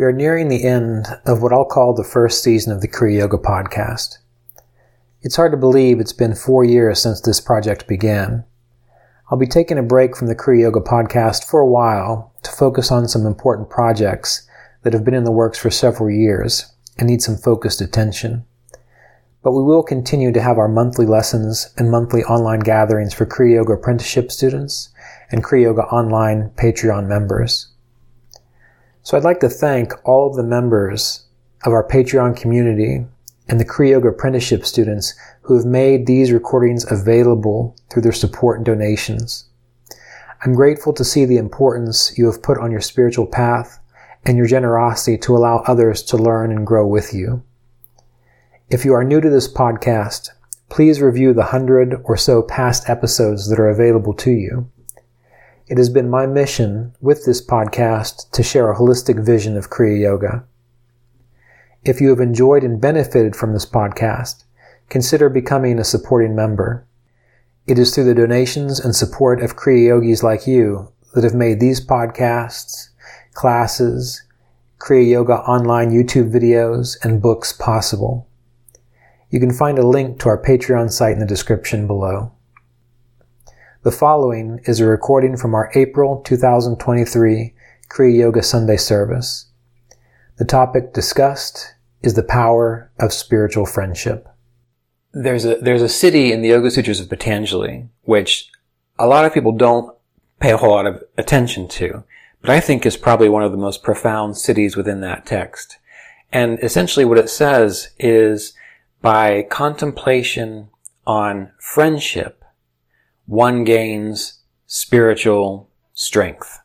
We are nearing the end of what I'll call the first season of the Kriya Yoga Podcast. It's hard to believe it's been four years since this project began. I'll be taking a break from the Kriya Yoga Podcast for a while to focus on some important projects that have been in the works for several years and need some focused attention. But we will continue to have our monthly lessons and monthly online gatherings for Kriya Yoga apprenticeship students and Kriya Yoga online Patreon members. So I'd like to thank all of the members of our Patreon community and the Kriya Yoga apprenticeship students who have made these recordings available through their support and donations. I'm grateful to see the importance you have put on your spiritual path and your generosity to allow others to learn and grow with you. If you are new to this podcast, please review the hundred or so past episodes that are available to you. It has been my mission with this podcast to share a holistic vision of Kriya Yoga. If you have enjoyed and benefited from this podcast, consider becoming a supporting member. It is through the donations and support of Kriya Yogis like you that have made these podcasts, classes, Kriya Yoga online YouTube videos, and books possible. You can find a link to our Patreon site in the description below. The following is a recording from our April 2023 Kriya Yoga Sunday service. The topic discussed is the power of spiritual friendship. There's a, there's a siddhi in the Yoga Sutras of Patanjali, which a lot of people don't pay a whole lot of attention to, but I think is probably one of the most profound siddhis within that text. And essentially what it says is by contemplation on friendship, one gains spiritual strength.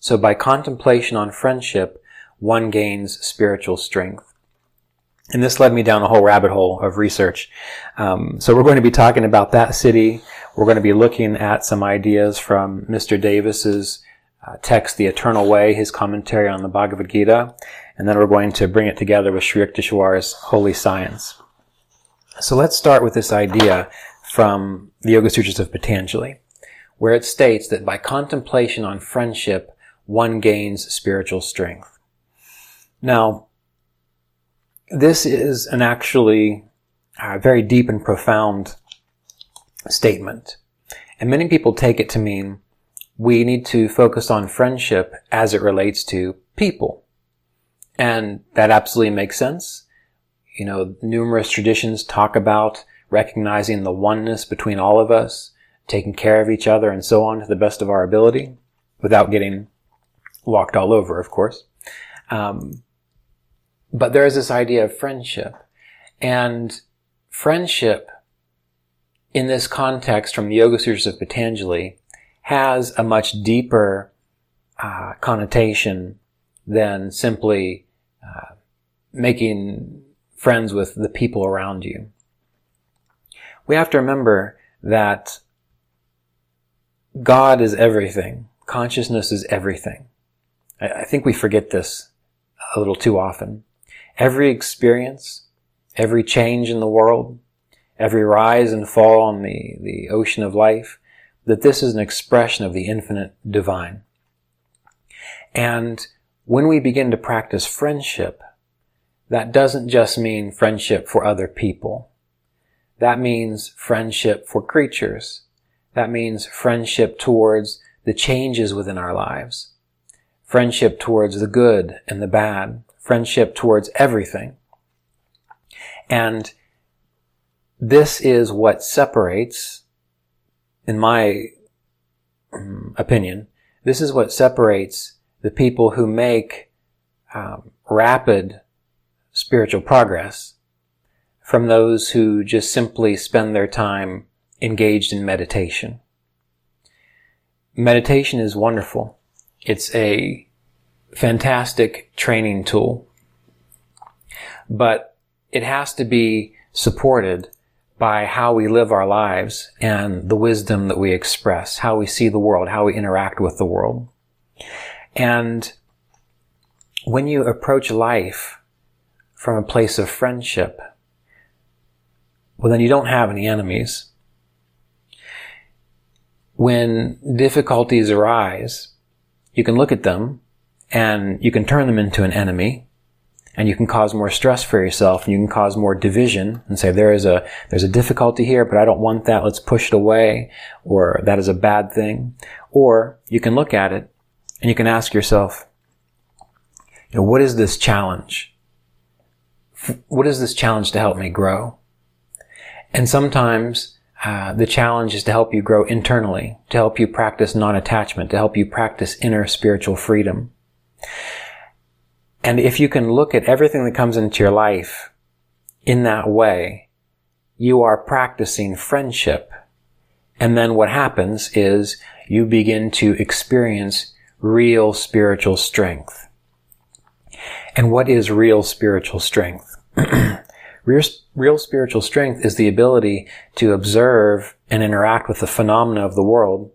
So by contemplation on friendship, one gains spiritual strength. And this led me down a whole rabbit hole of research. Um, so we're going to be talking about that siddhi. We're going to be looking at some ideas from Mr. Davis's uh, text, The Eternal Way, his commentary on the Bhagavad Gita. And then we're going to bring it together with Sri Yukteswar's Holy Science. So let's start with this idea from the Yoga Sutras of Patanjali, where it states that by contemplation on friendship, one gains spiritual strength. Now, this is an actually uh, very deep and profound statement. And many people take it to mean we need to focus on friendship as it relates to people. And that absolutely makes sense. You know, numerous traditions talk about recognizing the oneness between all of us, taking care of each other, and so on to the best of our ability, without getting walked all over, of course. Um, but there is this idea of friendship, and friendship in this context from the Yoga Sutras of Patanjali has a much deeper uh, connotation than simply uh, making friends with the people around you we have to remember that God is everything. Consciousness is everything. I, I think we forget this a little too often. Every experience, every change in the world, every rise and fall on the, the ocean of life, that this is an expression of the infinite divine. And when we begin to practice friendship, that doesn't just mean friendship for other people. That means friendship for creatures. That means friendship towards the changes within our lives. Friendship towards the good and the bad. Friendship towards everything. And this is what separates, in my um, opinion, this is what separates the people who make um, rapid spiritual progress from those who just simply spend their time engaged in meditation. Meditation is wonderful. It's a fantastic training tool, but it has to be supported by how we live our lives and the wisdom that we express, how we see the world, how we interact with the world. And when you approach life from a place of friendship, well, then you don't have any enemies. When difficulties arise, you can look at them and you can turn them into an enemy and you can cause more stress for yourself and you can cause more division and say there is a there's a difficulty here but i don't want that. Let's push it away or that is a bad thing. Or you can look at it and you can ask yourself you know what is this challenge? What is this challenge to help me grow and sometimes uh, the challenge is to help you grow internally to help you practice non-attachment to help you practice inner spiritual freedom and if you can look at everything that comes into your life in that way, you are practicing friendship. And then what happens is you begin to experience real spiritual strength. And what is real spiritual strength? real, real spiritual strength is the ability to observe and interact with the phenomena of the world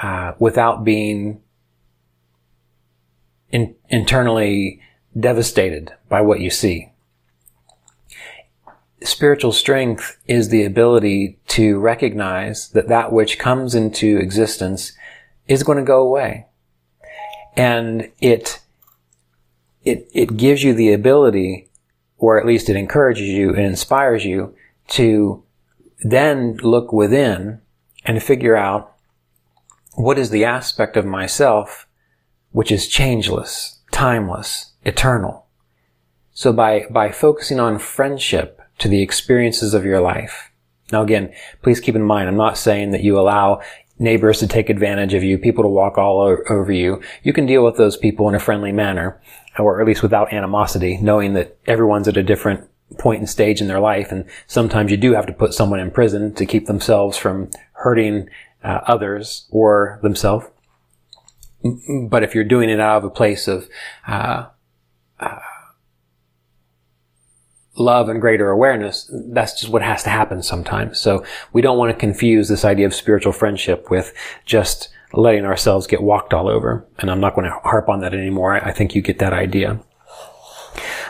uh, without being in, internally devastated by what you see. Spiritual strength is the ability to recognize that that which comes into existence is going to go away. And it, it, it gives you the ability, or at least it encourages you, it inspires you to then look within and figure out what is the aspect of myself which is changeless, timeless, eternal. So by, by focusing on friendship to the experiences of your life. Now again, please keep in mind, I'm not saying that you allow neighbors to take advantage of you, people to walk all over you. You can deal with those people in a friendly manner, or at least without animosity, knowing that everyone's at a different point and stage in their life, and sometimes you do have to put someone in prison to keep themselves from hurting uh, others or themselves. But if you're doing it out of a place of uh, love and greater awareness, that's just what has to happen sometimes. So we don't want to confuse this idea of spiritual friendship with just letting ourselves get walked all over. And I'm not going to harp on that anymore. I, think you get that idea.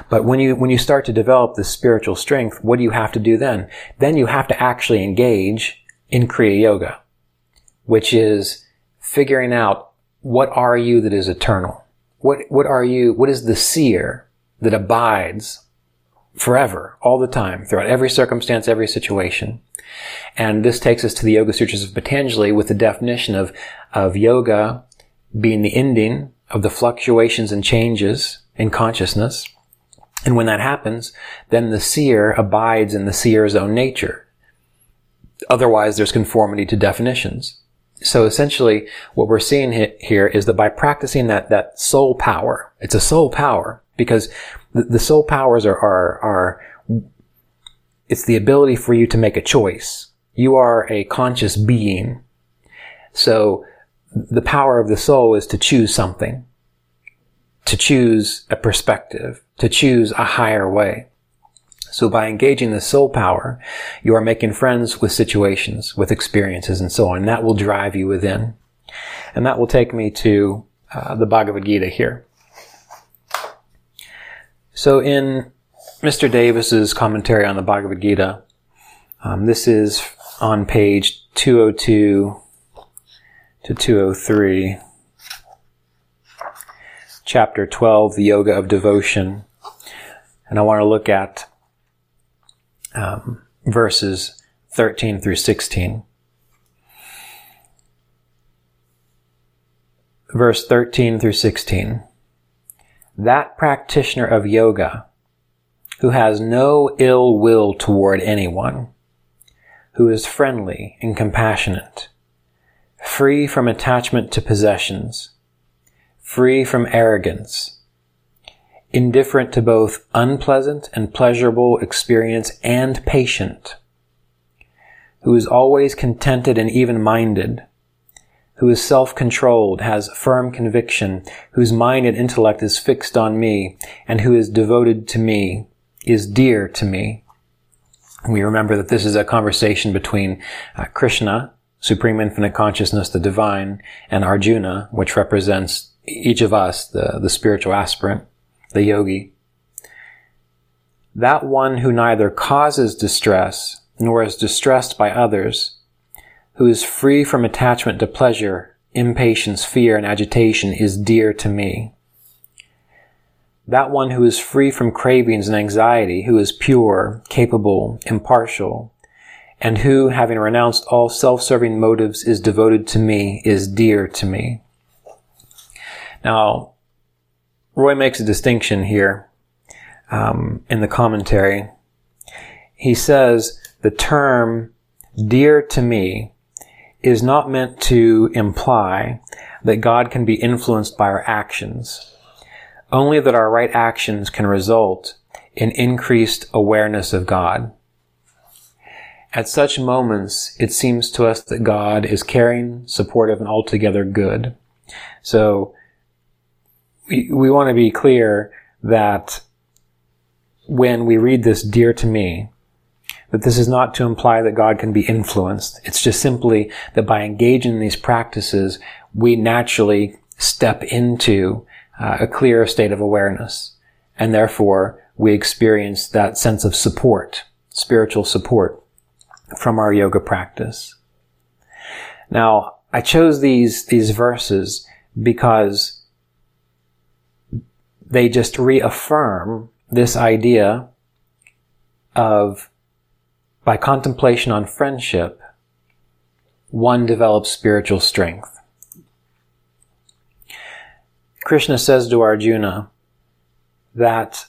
But when you, when you start to develop this spiritual strength, what do you have to do then? Then you have to actually engage in Kriya Yoga, which is figuring out what are you that is eternal? What, what are you, what is the seer that abides forever, all the time, throughout every circumstance, every situation? And this takes us to the Yoga Sutras of Patanjali with the definition of, of yoga being the ending of the fluctuations and changes in consciousness. And when that happens, then the seer abides in the seer's own nature. Otherwise, there's conformity to definitions. So essentially, what we're seeing here is that by practicing that, that soul power, it's a soul power because the, soul powers are, are, are, it's the ability for you to make a choice. You are a conscious being. So the power of the soul is to choose something, to choose a perspective, to choose a higher way. So by engaging the soul power, you are making friends with situations, with experiences, and so on. That will drive you within. And that will take me to uh, the Bhagavad Gita here. So in Mr. Davis's commentary on the Bhagavad Gita, um, this is on page 202 to 203, chapter 12, the Yoga of Devotion. And I want to look at um, verses 13 through 16. Verse 13 through 16. That practitioner of yoga who has no ill will toward anyone, who is friendly and compassionate, free from attachment to possessions, free from arrogance, indifferent to both unpleasant and pleasurable experience and patient, who is always contented and even minded, who is self-controlled, has firm conviction, whose mind and intellect is fixed on me, and who is devoted to me, is dear to me. We remember that this is a conversation between uh, Krishna, Supreme Infinite Consciousness, the Divine, and Arjuna, which represents each of us, the, the spiritual aspirant, the yogi. That one who neither causes distress nor is distressed by others, who is free from attachment to pleasure, impatience, fear, and agitation is dear to me. That one who is free from cravings and anxiety, who is pure, capable, impartial, and who, having renounced all self-serving motives, is devoted to me, is dear to me. Now, Roy makes a distinction here um, in the commentary. He says the term dear to me is not meant to imply that God can be influenced by our actions, only that our right actions can result in increased awareness of God. At such moments, it seems to us that God is caring, supportive, and altogether good. So, we, we want to be clear that when we read this dear to me, that this is not to imply that God can be influenced. It's just simply that by engaging in these practices, we naturally step into uh, a clearer state of awareness. And therefore, we experience that sense of support, spiritual support from our yoga practice. Now, I chose these, these verses because they just reaffirm this idea of by contemplation on friendship, one develops spiritual strength. Krishna says to Arjuna that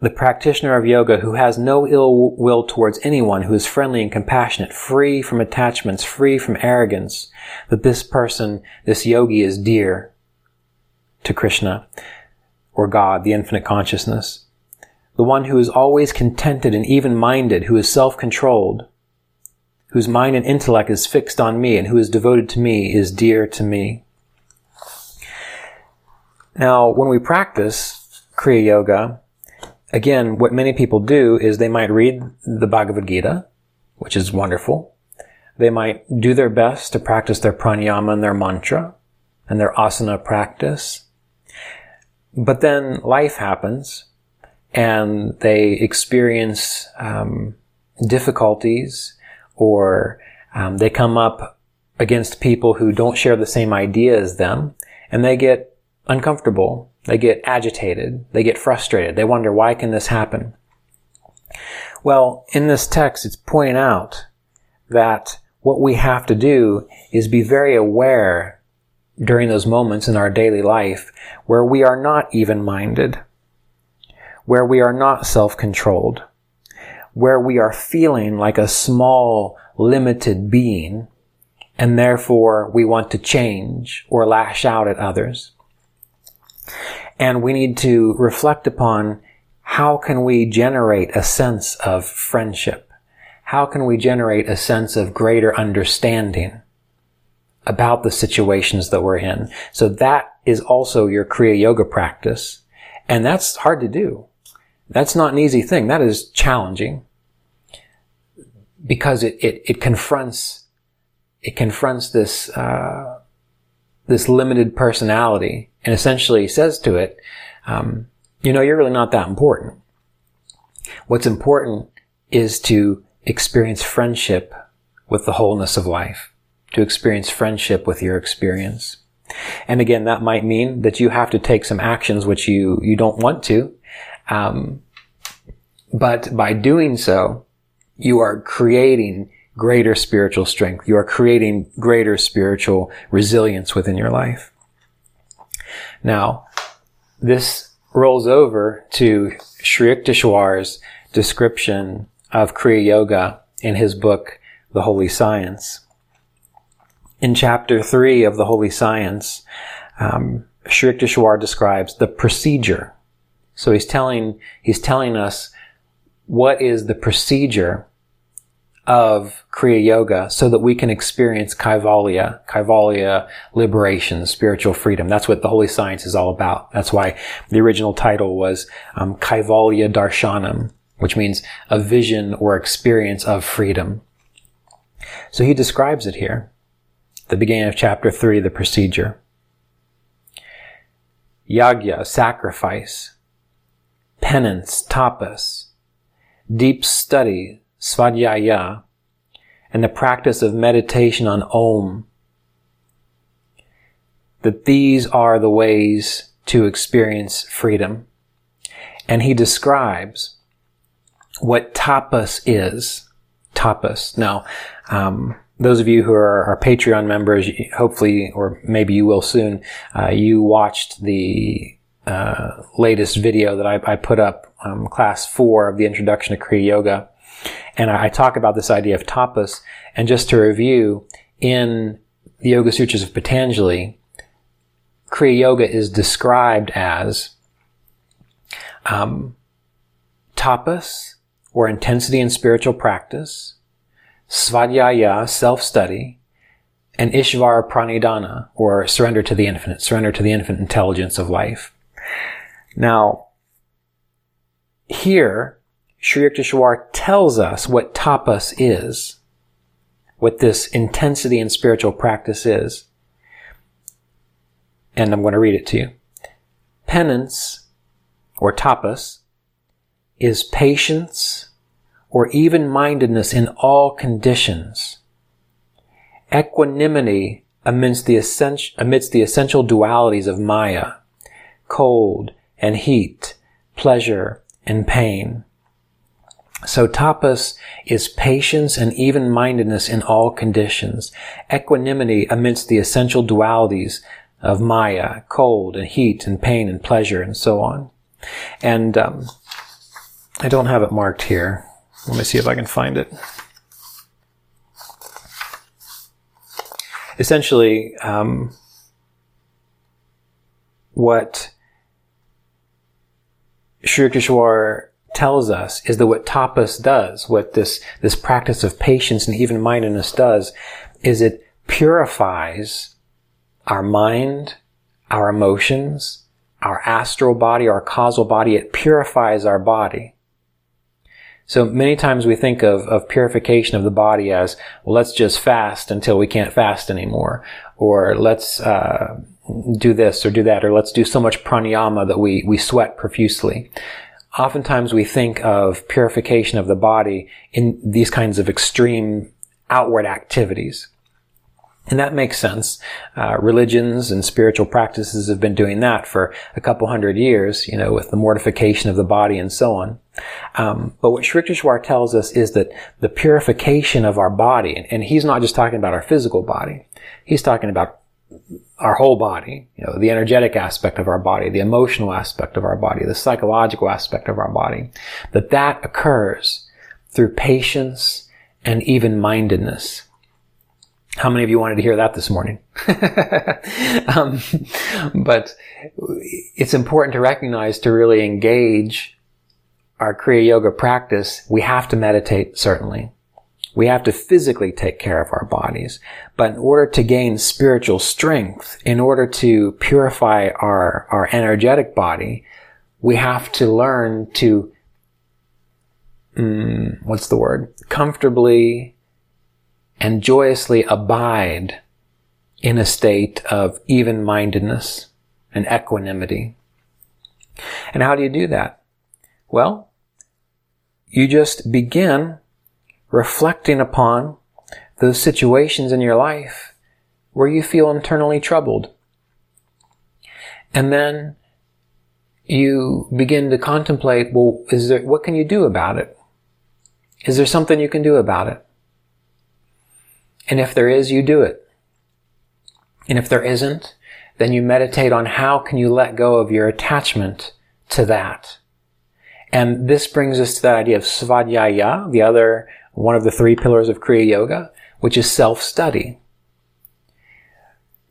the practitioner of yoga who has no ill will towards anyone, who is friendly and compassionate, free from attachments, free from arrogance, that this person, this yogi is dear to Krishna or God, the infinite consciousness the one who is always contented and even-minded, who is self-controlled, whose mind and intellect is fixed on me and who is devoted to me is dear to me. Now, when we practice Kriya Yoga, again, what many people do is they might read the Bhagavad Gita, which is wonderful. They might do their best to practice their pranayama and their mantra and their asana practice. But then life happens and they experience um, difficulties or um, they come up against people who don't share the same idea as them and they get uncomfortable they get agitated they get frustrated they wonder why can this happen? Well in this text it's pointing out that what we have to do is be very aware during those moments in our daily life where we are not even-minded where we are not self-controlled, where we are feeling like a small, limited being, and therefore we want to change or lash out at others. And we need to reflect upon how can we generate a sense of friendship? How can we generate a sense of greater understanding about the situations that we're in? So that is also your Kriya Yoga practice. And that's hard to do. That's not an easy thing. That is challenging because it, it, it confronts, it confronts this, uh, this limited personality and essentially says to it, um, you know, you're really not that important. What's important is to experience friendship with the wholeness of life, to experience friendship with your experience. And again, that might mean that you have to take some actions which you, you don't want to, um, but by doing so, you are creating greater spiritual strength. You are creating greater spiritual resilience within your life. Now, this rolls over to Sri Yukteswar's description of Kriya Yoga in his book, The Holy Science. In chapter three of The Holy Science, um, Sri Yukteswar describes the procedure so he's telling, he's telling us what is the procedure of Kriya Yoga so that we can experience Kaivalya, Kaivalya liberation, spiritual freedom. That's what the holy science is all about. That's why the original title was um, Kaivalya Darshanam, which means a vision or experience of freedom. So he describes it here. The beginning of chapter 3, the procedure. Yagya, sacrifice. Penance, tapas. Deep study, svadhyaya, and the practice of meditation on Om, that these are the ways to experience freedom. And he describes what tapas is. Tapas. Now, um, those of you who are our Patreon members, hopefully, or maybe you will soon, uh, you watched the uh, latest video that I, I put up, um, class four of the introduction to Kriya Yoga. And I, I talk about this idea of tapas. And just to review, in the Yoga Sutras of Patanjali, Kriya Yoga is described as um, tapas, or intensity in spiritual practice, svadhyaya, self-study, and ishvara pranidhana, or surrender to the infinite, surrender to the infinite intelligence of life. Now, here, Sri Yukteswar tells us what tapas is, what this intensity in spiritual practice is. And I'm going to read it to you. Penance, or tapas, is patience or even mindedness in all conditions. Equanimity amidst the, essential, amidst the essential dualities of Maya, cold and heat, pleasure and pain. So tapas is patience and even mindedness in all conditions, equanimity amidst the essential dualities of Maya, cold and heat and pain and pleasure and so on. And um, I don't have it marked here. Let me see if I can find it. Essentially, um, what Sri Yukteswar tells us is that what tapas does, what this, this practice of patience and even mindedness does, is it purifies our mind, our emotions, our astral body, our causal body. It purifies our body. So many times we think of, of purification of the body as, well, let's just fast until we can't fast anymore. Or let's, uh, do this or do that, or let's do so much pranayama that we, we sweat profusely. Oftentimes we think of purification of the body in these kinds of extreme outward activities. And that makes sense. Uh, religions and spiritual practices have been doing that for a couple hundred years, you know, with the mortification of the body and so on. Um, but what Sri Yukteswar tells us is that the purification of our body, and he's not just talking about our physical body, he's talking about our whole body, you know, the energetic aspect of our body, the emotional aspect of our body, the psychological aspect of our body, that that occurs through patience and even mindedness. How many of you wanted to hear that this morning? um, but it's important to recognize to really engage our Kriya Yoga practice, we have to meditate, certainly. We have to physically take care of our bodies. But in order to gain spiritual strength, in order to purify our, our energetic body, we have to learn to, mm, what's the word? Comfortably and joyously abide in a state of even mindedness and equanimity. And how do you do that? Well, you just begin reflecting upon those situations in your life where you feel internally troubled. And then you begin to contemplate, well, is there, what can you do about it? Is there something you can do about it? And if there is, you do it. And if there isn't, then you meditate on how can you let go of your attachment to that. And this brings us to that idea of svadhyaya, the other, one of the three pillars of Kriya Yoga, which is self-study.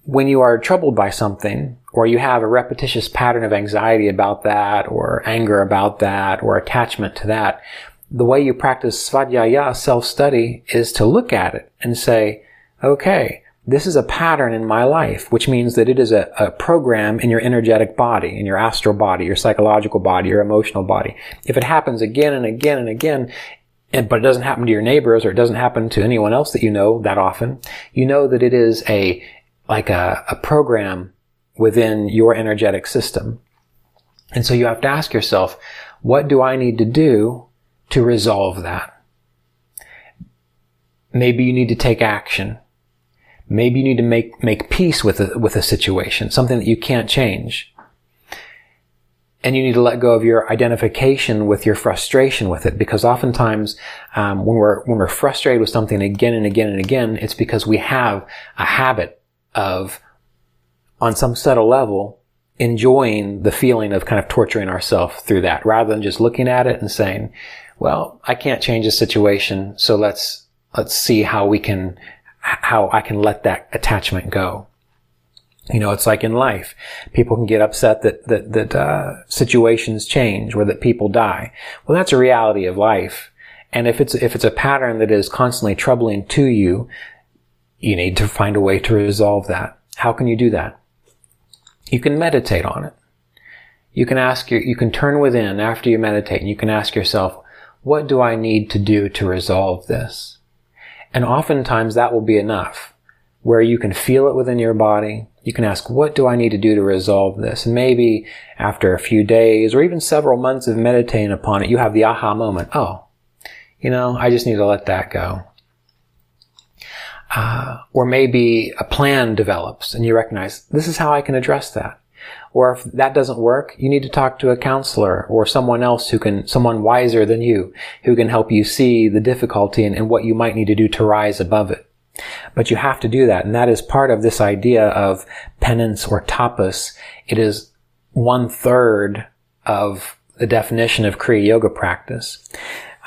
When you are troubled by something, or you have a repetitious pattern of anxiety about that, or anger about that, or attachment to that, the way you practice svadhyaya, self-study, is to look at it and say, okay, this is a pattern in my life, which means that it is a, a, program in your energetic body, in your astral body, your psychological body, your emotional body. If it happens again and again and again, and, but it doesn't happen to your neighbors or it doesn't happen to anyone else that you know that often, you know that it is a, like a, a program within your energetic system. And so you have to ask yourself, what do I need to do to resolve that? Maybe you need to take action Maybe you need to make, make peace with a, with a situation, something that you can't change. And you need to let go of your identification with your frustration with it, because oftentimes, um, when we're, when we're frustrated with something again and again and again, it's because we have a habit of, on some subtle level, enjoying the feeling of kind of torturing ourselves through that, rather than just looking at it and saying, well, I can't change the situation, so let's, let's see how we can how I can let that attachment go. You know, it's like in life. People can get upset that, that, that, uh, situations change or that people die. Well, that's a reality of life. And if it's, if it's a pattern that is constantly troubling to you, you need to find a way to resolve that. How can you do that? You can meditate on it. You can ask your, you can turn within after you meditate and you can ask yourself, what do I need to do to resolve this? And oftentimes that will be enough where you can feel it within your body. You can ask, what do I need to do to resolve this? And maybe after a few days or even several months of meditating upon it, you have the aha moment. Oh, you know, I just need to let that go. Uh, or maybe a plan develops and you recognize this is how I can address that. Or if that doesn't work, you need to talk to a counselor or someone else who can, someone wiser than you, who can help you see the difficulty and, and what you might need to do to rise above it. But you have to do that. And that is part of this idea of penance or tapas. It is one third of the definition of Kriya Yoga practice.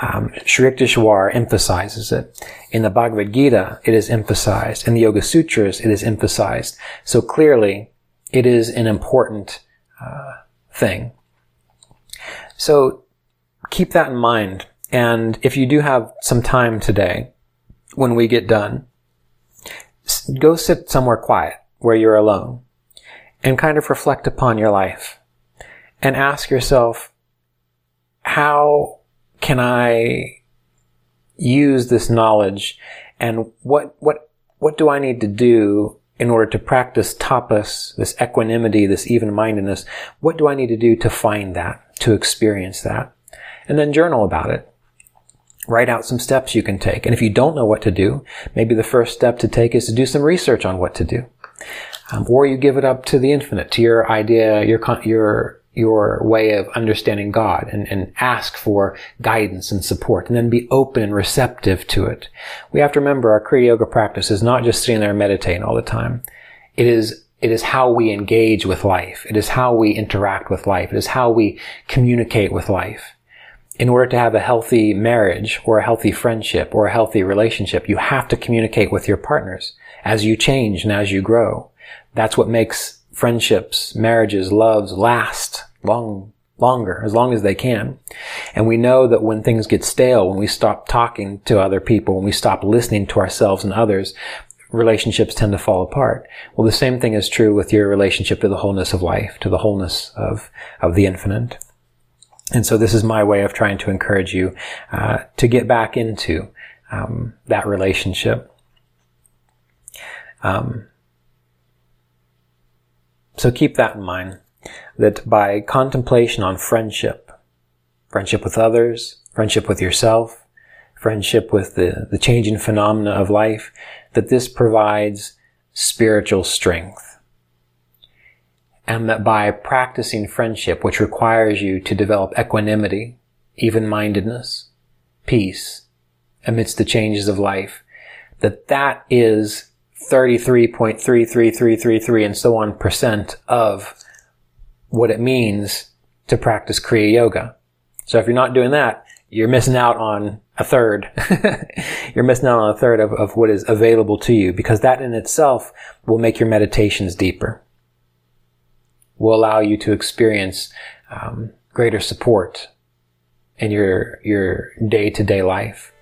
Um, Sri Yukteswar emphasizes it. In the Bhagavad Gita, it is emphasized. In the Yoga Sutras, it is emphasized. So clearly, it is an important uh, thing. So keep that in mind. And if you do have some time today, when we get done, go sit somewhere quiet where you're alone and kind of reflect upon your life and ask yourself, how can I use this knowledge and what, what, what do I need to do in order to practice tapas, this equanimity, this even-mindedness, what do I need to do to find that, to experience that? And then journal about it. Write out some steps you can take. And if you don't know what to do, maybe the first step to take is to do some research on what to do. Um, or you give it up to the infinite, to your idea, your, your your way of understanding God and, and ask for guidance and support and then be open and receptive to it. We have to remember our Kriya Yoga practice is not just sitting there meditating all the time. It is it is how we engage with life. It is how we interact with life. It is how we communicate with life. In order to have a healthy marriage or a healthy friendship or a healthy relationship, you have to communicate with your partners as you change and as you grow. That's what makes friendships, marriages, loves last long, longer, as long as they can. And we know that when things get stale, when we stop talking to other people, when we stop listening to ourselves and others, relationships tend to fall apart. Well, the same thing is true with your relationship to the wholeness of life, to the wholeness of, of the infinite. And so this is my way of trying to encourage you uh, to get back into um, that relationship. Um, so keep that in mind, that by contemplation on friendship, friendship with others, friendship with yourself, friendship with the, the changing phenomena of life, that this provides spiritual strength. And that by practicing friendship, which requires you to develop equanimity, even-mindedness, peace, amidst the changes of life, that that is 33.33333 and so on percent of what it means to practice Kriya Yoga. So if you're not doing that, you're missing out on a third. you're missing out on a third of, of what is available to you because that in itself will make your meditations deeper. Will allow you to experience um, greater support in your your day to day life.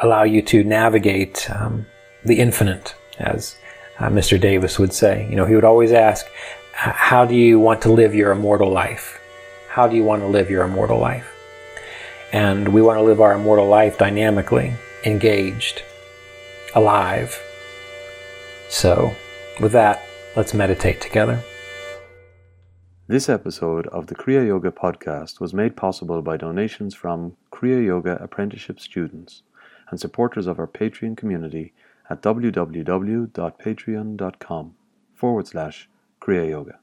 Allow you to navigate um, the infinite, as uh, Mr. Davis would say. You know, he would always ask, "How do you want to live your immortal life? How do you want to live your immortal life?" And we want to live our immortal life dynamically, engaged, alive. So, with that, let's meditate together. This episode of the Kriya Yoga podcast was made possible by donations from Kriya Yoga apprenticeship students and supporters of our Patreon community at www.patreon.com forward slash Kriya Yoga.